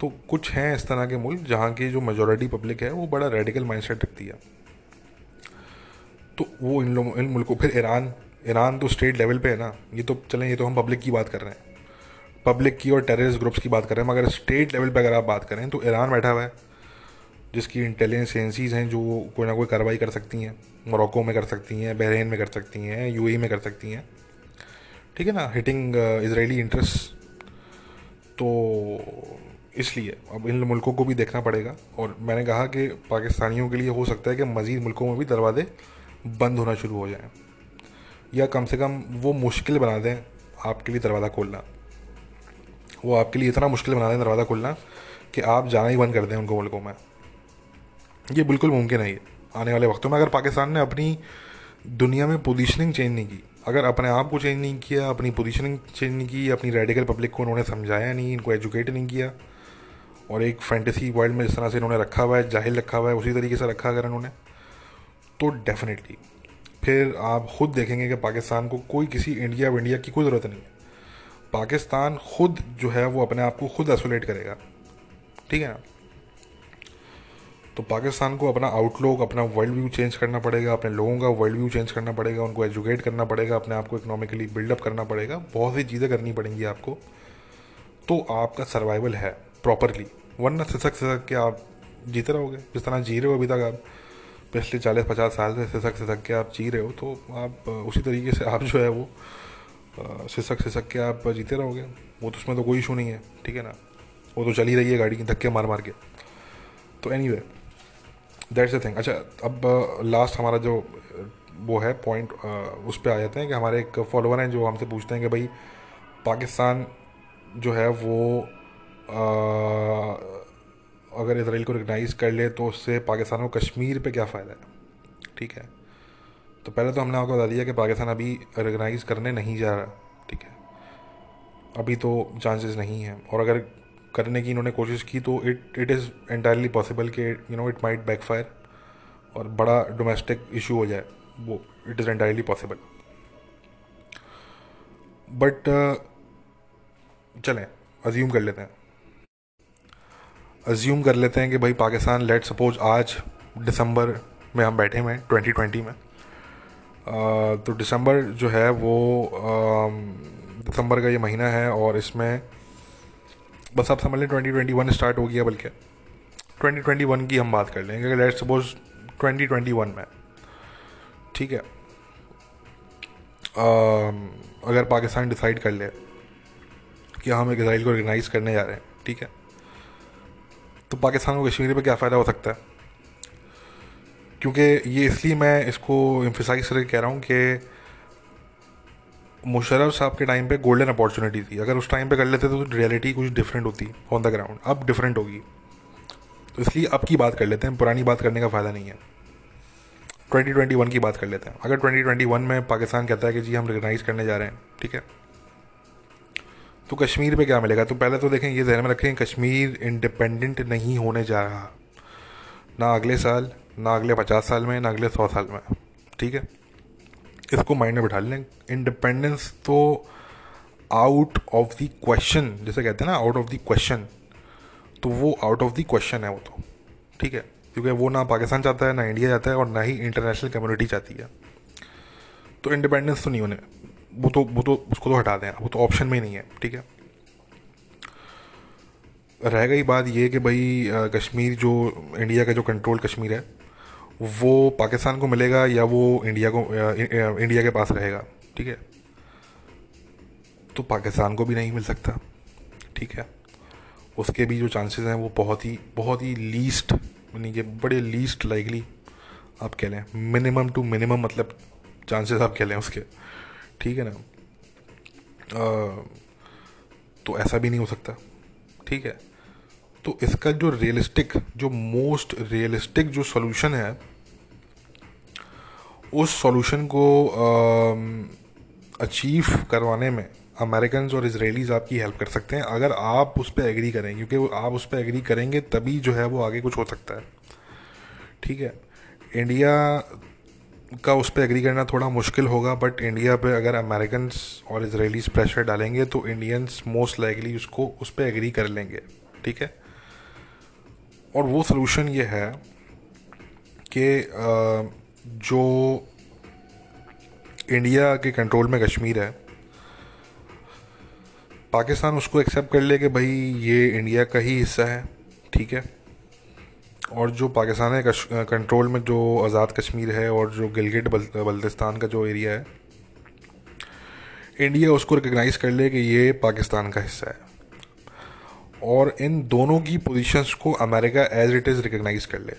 तो कुछ हैं इस तरह के मुल्क जहाँ की जो मेजोरिटी पब्लिक है, वो बड़ा रेडिकल माइंडसेट रखती है। तो वो इन लोगों, इन मुल्कों, फिर ईरान ईरान तो स्टेट लेवल पे है ना, ये तो चलें, ये तो हम पब्लिक की बात कर रहे हैं। पब्लिक की और टेररिस्ट ग्रुप्स की बात कर रहे हैं, मगर स्टेट लेवल पे अगर आप बात करें तो ईरान बैठा हुआ है, जिसकी इंटेलिजेंस एजेंसीज़ हैं जो कोई ना कोई कार्रवाई कर सकती हैं, मोरक्को में कर सकती हैं, बहरीन में कर सकती हैं, यूएई में कर सकती हैं। ठीक है ना? हिटिंग इसराइली इंटरेस्ट तो इसलिए अब इन मुल्कों को भी देखना पड़ेगा, और मैंने कहा कि पाकिस्तानियों के लिए हो सकता है कि मज़ीद मुल्कों में भी दरवाजे बंद होना शुरू हो जाएँ। या कम से कम वो मुश्किल बना दें आपके लिए दरवाज़ा खोलना। वो आपके लिए इतना मुश्किल बना दें दरवाज़ा खोलना कि आप जाना ही बंद कर दें उनको मुल्कों में। ये बिल्कुल मुमकिन है आने वाले वक्तों में अगर पाकिस्तान ने अपनी दुनिया में पोजीशनिंग चेंज नहीं की, अगर अपने आप को चेंज नहीं किया, अपनी पोजीशनिंग चेंज नहीं की, अपनी रेडिकल पब्लिक को उन्होंने समझाया नहीं, इनको एजुकेट नहीं किया, और एक फैंटेसी वर्ल्ड में जिस तरह से इन्होंने रखा हुआ है, जाहिल रखा हुआ है, उसी तरीके से रखा अगर इन्होंने तो डेफिनेटली फिर आप ख़ुद देखेंगे कि पाकिस्तान को कोई किसी इंडिया इंडिया की कोई ज़रूरत नहीं है। पाकिस्तान खुद जो है वो अपने आप को खुद आइसोलेट करेगा। ठीक है ना? तो पाकिस्तान को अपना आउटलुक अपना वर्ल्ड व्यू चेंज करना पड़ेगा, अपने लोगों का वर्ल्ड व्यू चेंज करना पड़ेगा, उनको एजुकेट करना पड़ेगा, अपने आप को इकोनॉमिकली बिल्डअप करना पड़ेगा। बहुत सी चीज़ें करनी पड़ेंगी आपको। तो आपका सर्वाइवल है प्रॉपरली वरना सिसक सिसक के आप जीते रहोगे। जिस तरह जी रहे हो अभी तक आप। पिछले चालीस पचास साल से सिसक सिसक के आप जी रहे हो तो आप उसी तरीके से आप जो है वो सिसक सिसक के आप जीते रहोगे। वो तो उसमें तो कोई इशू नहीं है ठीक है ना? वो तो चली रही है गाड़ी की धक्के मार मार के। तो anyway that's a thing अच्छा अब लास्ट हमारा जो वो है पॉइंट उस पर आ जाते हैं कि हमारे एक फॉलोअर हैं जो हमसे पूछते हैं कि भाई पाकिस्तान जो है वो आ, अगर इसराइल को रिकगनाइज़ कर ले तो उससे पाकिस्तान को कश्मीर पे क्या फ़ायदा है? ठीक है? तो पहले तो हमने आपको बता दिया कि पाकिस्तान अभी रिकगनाइज़ करने नहीं जा रहा, ठीक है? अभी तो चांसेस नहीं हैं। और अगर करने की इन्होंने कोशिश की तो it it is entirely possible कि you know it might backfire और बड़ा डोमेस्टिक इशू हो जाए। वो it is entirely possible but चलें अज्यूम कर लेते हैं। अज्यूम कर लेते हैं कि भाई पाकिस्तान लेट सपोज़ आज दिसंबर में हम बैठे हुए हैं ट्वेंटी ट्वेंटी में। uh, तो दिसंबर जो है वो दिसंबर का ये महीना है और इसमें बस आप समझ लें ट्वेंटी ट्वेंटी वन स्टार्ट हो गया बल्कि। ट्वेंटी ट्वेंटी वन की हम बात कर लेंगे let suppose twenty twenty one में। ठीक है? अगर पाकिस्तान डिसाइड कर ले कि हम एक इसराइल को ऑर्गेनाइज करने जा रहे हैं ठीक है? तो पाकिस्तान को कश्मीर पर क्या फ़ायदा हो सकता है? क्योंकि ये इसलिए मैं इसको एम्फिसाइज करके कह रहा हूँ कि मुशरफ साहब के टाइम पे गोल्डन अपॉर्चुनिटी थी। अगर उस टाइम पे कर लेते तो रियलिटी कुछ डिफरेंट होती ऑन द ग्राउंड अब डिफरेंट होगी। तो इसलिए अब की बात कर लेते हैं। पुरानी बात करने का फ़ायदा नहीं है। 2021 की बात कर लेते हैं। अगर 2021 में पाकिस्तान कहता है कि जी हम रिकगनाइज करने जा रहे हैं, ठीक है? तो कश्मीर पे क्या मिलेगा? तो पहले तो देखें, ये जहन में रखें, कश्मीर इंडिपेंडेंट नहीं होने जा रहा। ना अगले साल, ना अगले पचास साल में, ना अगले सौ साल में। ठीक है? इसको माइंड में बिठा लें। इंडिपेंडेंस तो आउट ऑफ़ द क्वेश्चन जैसे कहते हैं ना आउट ऑफ़ द क्वेश्चन तो वो आउट ऑफ़ द क्वेश्चन है वो तो। ठीक है? क्योंकि वो ना पाकिस्तान चाहता है, ना इंडिया चाहता है, और ना ही इंटरनेशनल कम्युनिटी चाहती है। तो इंडिपेंडेंस तो नहीं होने। वो तो वो तो उसको तो हटा दें वो तो ऑप्शन में ही नहीं है, ठीक है? रह गई बात ये कि भाई कश्मीर जो इंडिया का जो कंट्रोल कश्मीर है, वो पाकिस्तान को मिलेगा या वो इंडिया को इंडिया के पास रहेगा, ठीक है? तो पाकिस्तान को भी नहीं मिल सकता, ठीक है? उसके भी जो चांसेस हैं वो बहुत ही बहुत ही लीस्ट यानी कि बड़े लीस्ट लाइकली आप कह लें मिनिमम टू मिनिमम मतलब चांसेस आप कह लें उसके। ठीक है ना? आ, तो ऐसा भी नहीं हो सकता। ठीक है? तो इसका जो रियलिस्टिक जो मोस्ट रियलिस्टिक जो सोल्यूशन है उस सॉल्यूशन को अचीव करवाने में अमेरिकन और इसराइलीज आपकी हेल्प कर सकते हैं। अगर आप उस पर एग्री करें क्योंकि आप उस पर एग्री करेंगे तभी जो है वो आगे कुछ हो सकता है। ठीक है? इंडिया का उस पर एग्री करना थोड़ा मुश्किल होगा बट इंडिया पे अगर अमेरिकन और इसराइलीज प्रेशर डालेंगे तो इंडियंस मोस्ट लाइकली उसको उस पर एग्री कर लेंगे, ठीक है? और वो सलूशन ये है कि जो इंडिया के कंट्रोल में कश्मीर है, पाकिस्तान उसको एक्सेप्ट कर ले कि भाई ये इंडिया का ही हिस्सा है, ठीक है? और जो पाकिस्तान है कंट्रोल में जो आज़ाद कश्मीर है और जो गिलगिट बल्तिस्तान का जो एरिया है इंडिया उसको रिकगनाइज़ कर ले कि ये पाकिस्तान का हिस्सा है। और इन दोनों की पोजीशंस को America as it is recognize कर ले।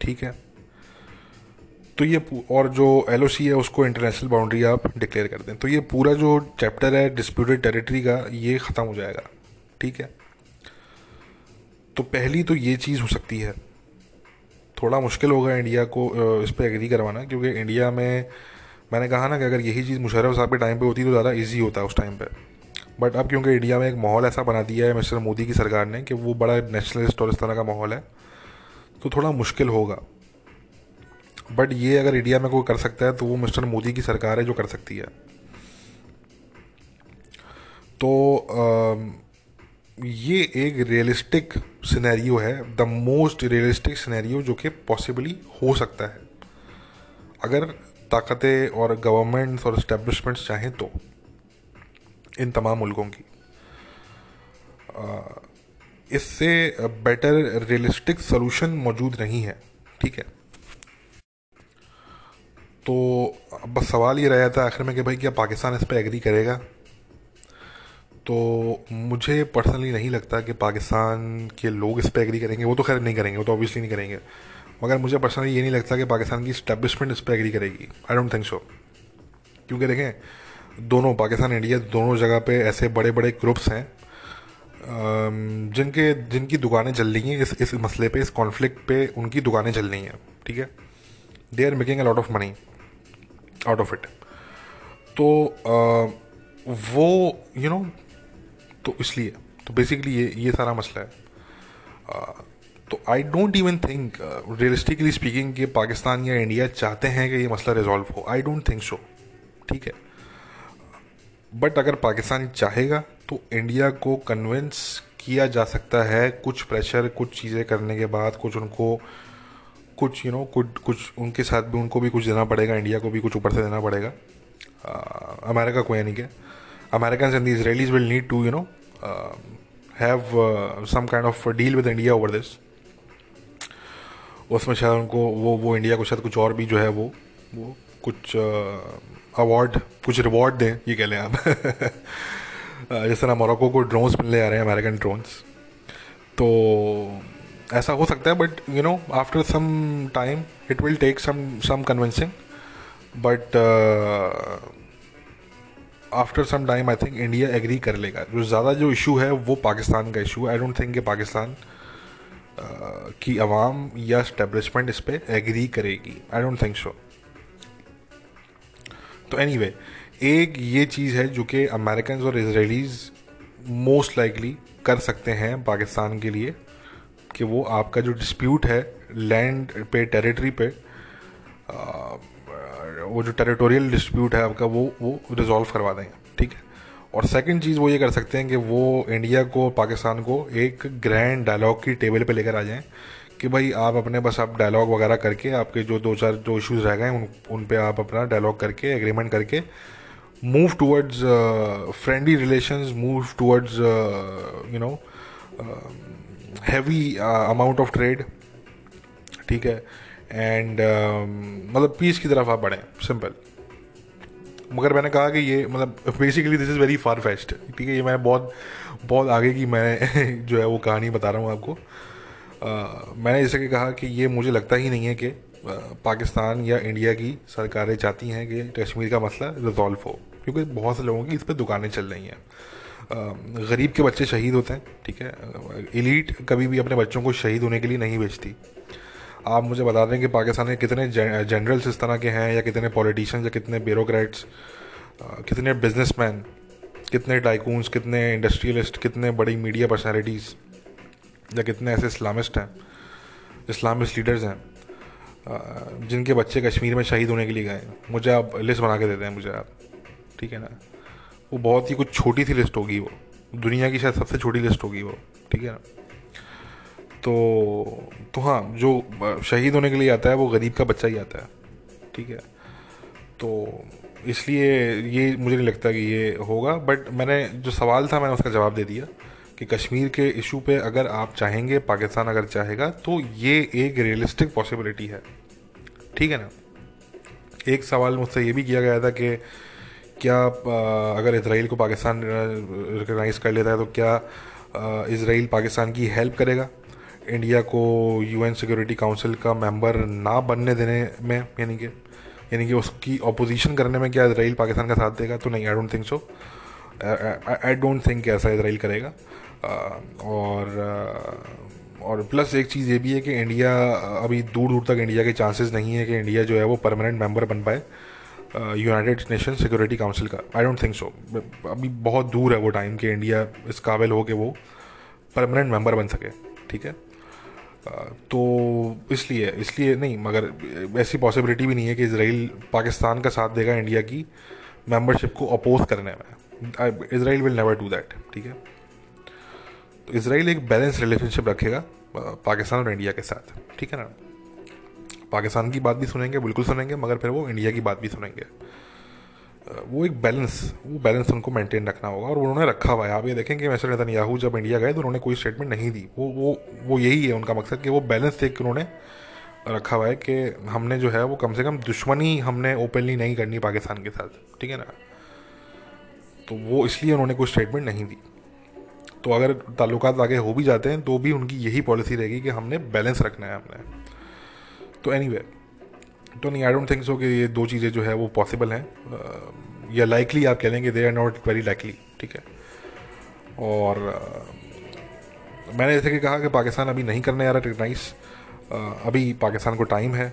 ठीक है? तो ये और जो एलओसी है, उसको इंटरनेशनल बाउंड्री आप डिक्लेयर कर दें। तो ये पूरा जो चैप्टर है डिस्प्यूटेड टेरिटरी का, ये ख़त्म हो जाएगा। ठीक है? तो पहली तो ये चीज़ हो सकती है। थोड़ा मुश्किल होगा इंडिया को इस पर एग्री करवाना क्योंकि इंडिया में मैंने कहा ना कि अगर यही चीज़ मुशर्रफ साहब के टाइम पे होती तो ज़्यादा इजी होता उस टाइम पे। बट अब क्योंकि इंडिया में एक माहौल ऐसा बना दिया है मिस्टर मोदी की सरकार ने कि वो बड़ा नेशनलिस्ट और इस तरह का माहौल है तो थोड़ा मुश्किल होगा। बट ये अगर इंडिया में कोई कर सकता है तो वो मिस्टर मोदी की सरकार है जो कर सकती है। तो आ, ये एक रियलिस्टिक सिनेरियो है द मोस्ट रियलिस्टिक सिनेरियो जो कि पॉसिबली हो सकता है। अगर ताकतें और गवर्नमेंट्स और इस्टेब्लिशमेंट्स चाहें तो इन तमाम मुल्कों की। इससे बेटर रियलिस्टिक सोल्यूशन मौजूद नहीं है, ठीक है? तो बस सवाल ये रहा था आखिर में कि भाई क्या पाकिस्तान इस पर एग्री करेगा? तो मुझे पर्सनली नहीं लगता कि पाकिस्तान के लोग इस पर एग्री करेंगे। वो तो खैर नहीं करेंगे वो तो ऑब्वियसली नहीं करेंगे। मगर मुझे पर्सनली ये नहीं लगता कि पाकिस्तान की स्टैब्लिशमेंट इस पर एग्री करेगी। आई डोंट थिंक सो क्योंकि देखें दोनों पाकिस्तान इंडिया दोनों जगह पे ऐसे बड़े बड़े ग्रुप्स हैं जिनके जिनकी दुकानें चल रही हैं इस इस मसले पे इस कॉन्फ्लिक्ट पे उनकी दुकानें चल रही हैं ठीक है? They are making a lot of money out of it तो आ, वो यू you नो know, तो इसलिए तो बेसिकली ये ये सारा मसला है। आ, तो I don't even think realistically speaking कि पाकिस्तान या इंडिया चाहते हैं कि ये मसला रिजॉल्व हो। आई डोंट थिंक सो ठीक है? बट अगर पाकिस्तान चाहेगा तो इंडिया को कन्विंस किया जा सकता है कुछ प्रेशर कुछ चीज़ें करने के बाद कुछ उनको कुछ यू नो कुछ कुछ उनके साथ भी उनको भी कुछ देना पड़ेगा इंडिया को भी कुछ ऊपर से देना पड़ेगा। अमेरिका को यानी कि American and the Israelis will need to you know have some kind of deal with India over this उसमें शायद उनको वो वो इंडिया को शायद कुछ और भी जो है वो वो कुछ अवार्ड uh, कुछ रिवॉर्ड दें ये कह लें आप। जिस तरह मोरक्को को ड्रोन्स मिलने आ रहे हैं अमेरिकन ड्रोन्स तो ऐसा हो सकता है but you know after some time it will take some some convincing but after some time I think India agree कर लेगा। जो ज़्यादा जो इशू है वो पाकिस्तान का इशू है। आई डोंट थिंक कि पाकिस्तान की आवाम या स्टेब्लिशमेंट इस पर एग्री करेगी। आई डोंट थिंक सो तो एनी anyway, एक ये चीज़ है जो कि अमेरिकन और इसराइलीज़ मोस्ट लाइकली कर सकते हैं पाकिस्तान के लिए कि वो आपका जो डिस्प्यूट है लैंड पे टेरिटरी पे वो जो टेरिटोरियल डिस्प्यूट है आपका, वो वो रिजॉल्व करवा देंगे, ठीक है? और सेकंड चीज़ वो ये कर सकते हैं कि वो इंडिया को पाकिस्तान को एक ग्रैंड डायलॉग की टेबल पे लेकर आ जाएँ कि भाई आप अपने बस आप डायलॉग वगैरह करके आपके जो दो चार, जो इश्यूज़ रह गए, उन उन पे आप अपना डायलॉग करके एग्रीमेंट करके move towards friendly relations move towards you know heavy amount of trade ठीक है? एंड um, मतलब पीस की तरफ़ आप बढ़ें सिंपल मगर मैंने कहा कि ये मतलब basically this is very far fetched ठीक है ये मैं बहुत बहुत आगे की मैं जो है वो कहानी बता रहा हूँ आपको. Uh, मैंने जैसे कि कहा कि ये मुझे लगता ही नहीं है कि पाकिस्तान या इंडिया की सरकारें चाहती हैं कि कश्मीर का मसला रिजॉल्व हो. क्योंकि बहुत से लोगों की इस पर दुकानें चल रही हैं. गरीब के बच्चे शहीद होते हैं ठीक है. इलीट कभी भी अपने बच्चों को शहीद होने के लिए नहीं भेजती. आप मुझे बता दें कि पाकिस्तान के कितने जनरल्स इस तरह के हैं या कितने पॉलिटिशियंस या कितने ब्यूरोक्रेट्स कितने बिजनेसमैन कितने टाइकून्स कितने इंडस्ट्रियलिस्ट कितने बड़ी मीडिया पर्सनैलिटीज़ या कितने ऐसे इस्लामिस्ट हैं इस्लामिस्ट लीडर्स हैं जिनके बच्चे कश्मीर में शहीद होने के लिए गए। मुझे आप लिस्ट बना के देते हैं मुझे आप, ठीक है ना? वो बहुत ही कुछ छोटी सी लिस्ट होगी वो। दुनिया की शायद सबसे छोटी लिस्ट होगी वो, ठीक है ना? तो तो हाँ जो शहीद होने के लिए आता है, वो गरीब का बच्चा ही आता है। ठीक है? तो इसलिए ये मुझे नहीं लगता कि ये होगा बट मैंने जो सवाल था, मैंने उसका जवाब दे दिया कि कश्मीर के इशू पे अगर आप चाहेंगे, पाकिस्तान अगर चाहेगा तो ये एक रियलिस्टिक पॉसिबिलिटी है। ठीक है ना? एक सवाल मुझसे ये भी किया गया था कि क्या अगर इसराइल को पाकिस्तान रिकगनाइज़ कर लेता है तो क्या इसराइल पाकिस्तान की हेल्प करेगा? इंडिया को यूएन सिक्योरिटी काउंसिल का मेंबर ना बनने देने में, यानी कि यानी कि उसकी अपोजिशन करने में क्या इसराइल पाकिस्तान का साथ देगा? तो नहीं I don't think so I don't think ऐसा इसराइल करेगा। और और प्लस एक चीज़ ये भी है कि इंडिया अभी दूर दूर तक इंडिया के चांसेस नहीं है कि इंडिया जो है वो परमानेंट मेंबर बन पाए यूनाइटेड नेशन सिक्योरिटी काउंसिल का। आई डोंट थिंक सो अभी बहुत दूर है वो टाइम कि इंडिया इस काबिल हो कि वो परमानेंट मेंबर बन सके। ठीक है? तो इसलिए इसलिए नहीं, मगर ऐसी पॉसिबिलिटी भी नहीं है कि इसराइल पाकिस्तान का साथ देगा इंडिया की मेंबरशिप को अपोज करने में। Israel will never do that ठीक है? तो इसराइल एक बैलेंस रिलेशनशिप रखेगा पाकिस्तान और इंडिया के साथ, ठीक है ना? पाकिस्तान की बात भी सुनेंगे, बिल्कुल सुनेंगे, मगर फिर वो इंडिया की बात भी सुनेंगे। वो एक बैलेंस वो बैलेंस उनको मेंटेन रखना होगा और उन्होंने रखा हुआ है। आप ये देखेंगे मिस्टर नेतन्याहू जब इंडिया गए तो उन्होंने कोई स्टेटमेंट नहीं दी। वो वो वो यही है उनका मकसद कि वो बैलेंस देख के उन्होंने रखा हुआ है कि हमने जो है वो कम से कम दुश्मनी हमने ओपनली नहीं करनी पाकिस्तान के साथ ठीक है ना? तो वो इसलिए उन्होंने कोई स्टेटमेंट नहीं दी। तो अगर ताल्लुक आगे हो भी जाते हैं तो भी उनकी यही पॉलिसी रहेगी कि हमने बैलेंस रखना है हमने। तो एनी anyway, तो नहीं आई डोंट थिंक सो कि ये दो चीज़ें जो है वो पॉसिबल हैं। या लाइकली आप कह लेंगे they are not very likely ठीक है? और uh, मैंने जैसे कि कहा कि पाकिस्तान अभी नहीं करने आ रहा रिकगनाइज uh, अभी पाकिस्तान को टाइम है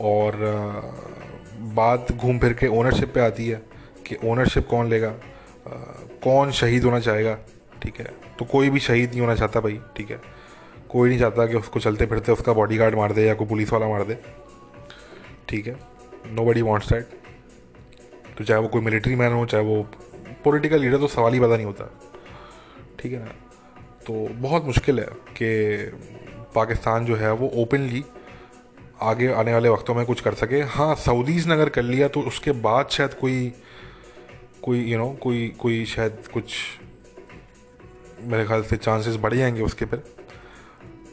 और uh, बात घूम फिर के ओनरशिप पे आती है कि ओनरशिप कौन लेगा। कौन शहीद होना चाहेगा ठीक है? तो कोई भी शहीद नहीं होना चाहता भाई ठीक है? कोई नहीं चाहता कि उसको चलते फिरते उसका बॉडी गार्ड मार दे या कोई पुलिस वाला मार दे। ठीक है? नो बडी वॉन्ट्स दैट तो चाहे वो कोई मिलिट्री मैन हो चाहे वो पॉलिटिकल लीडर तो सवाल ही पता नहीं होता। ठीक है ना? तो बहुत मुश्किल है कि पाकिस्तान जो है वो ओपनली आगे आने वाले वक्तों में कुछ कर सके। हाँ सऊदीज़ ने अगर कर लिया तो उसके बाद शायद कोई कोई यू you नो know, कोई कोई शायद कुछ मेरे ख्याल से चांसेस बढ़ जाएँगे उसके पर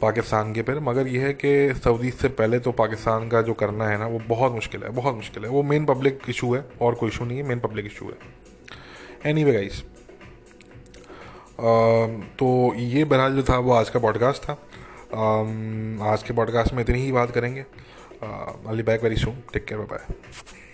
पाकिस्तान के फिर मगर यह है कि सऊदी से पहले तो पाकिस्तान का जो करना है ना, वो बहुत मुश्किल है, बहुत मुश्किल है। वो मेन पब्लिक इशू है, और कोई इशू नहीं है मेन पब्लिक इशू है। एनी वे गाइस तो ये बहरहाल जो था, वो आज का पॉडकास्ट था। आज के पॉडकास्ट में इतनी ही बात करेंगे। Ali back very soon take care bye bye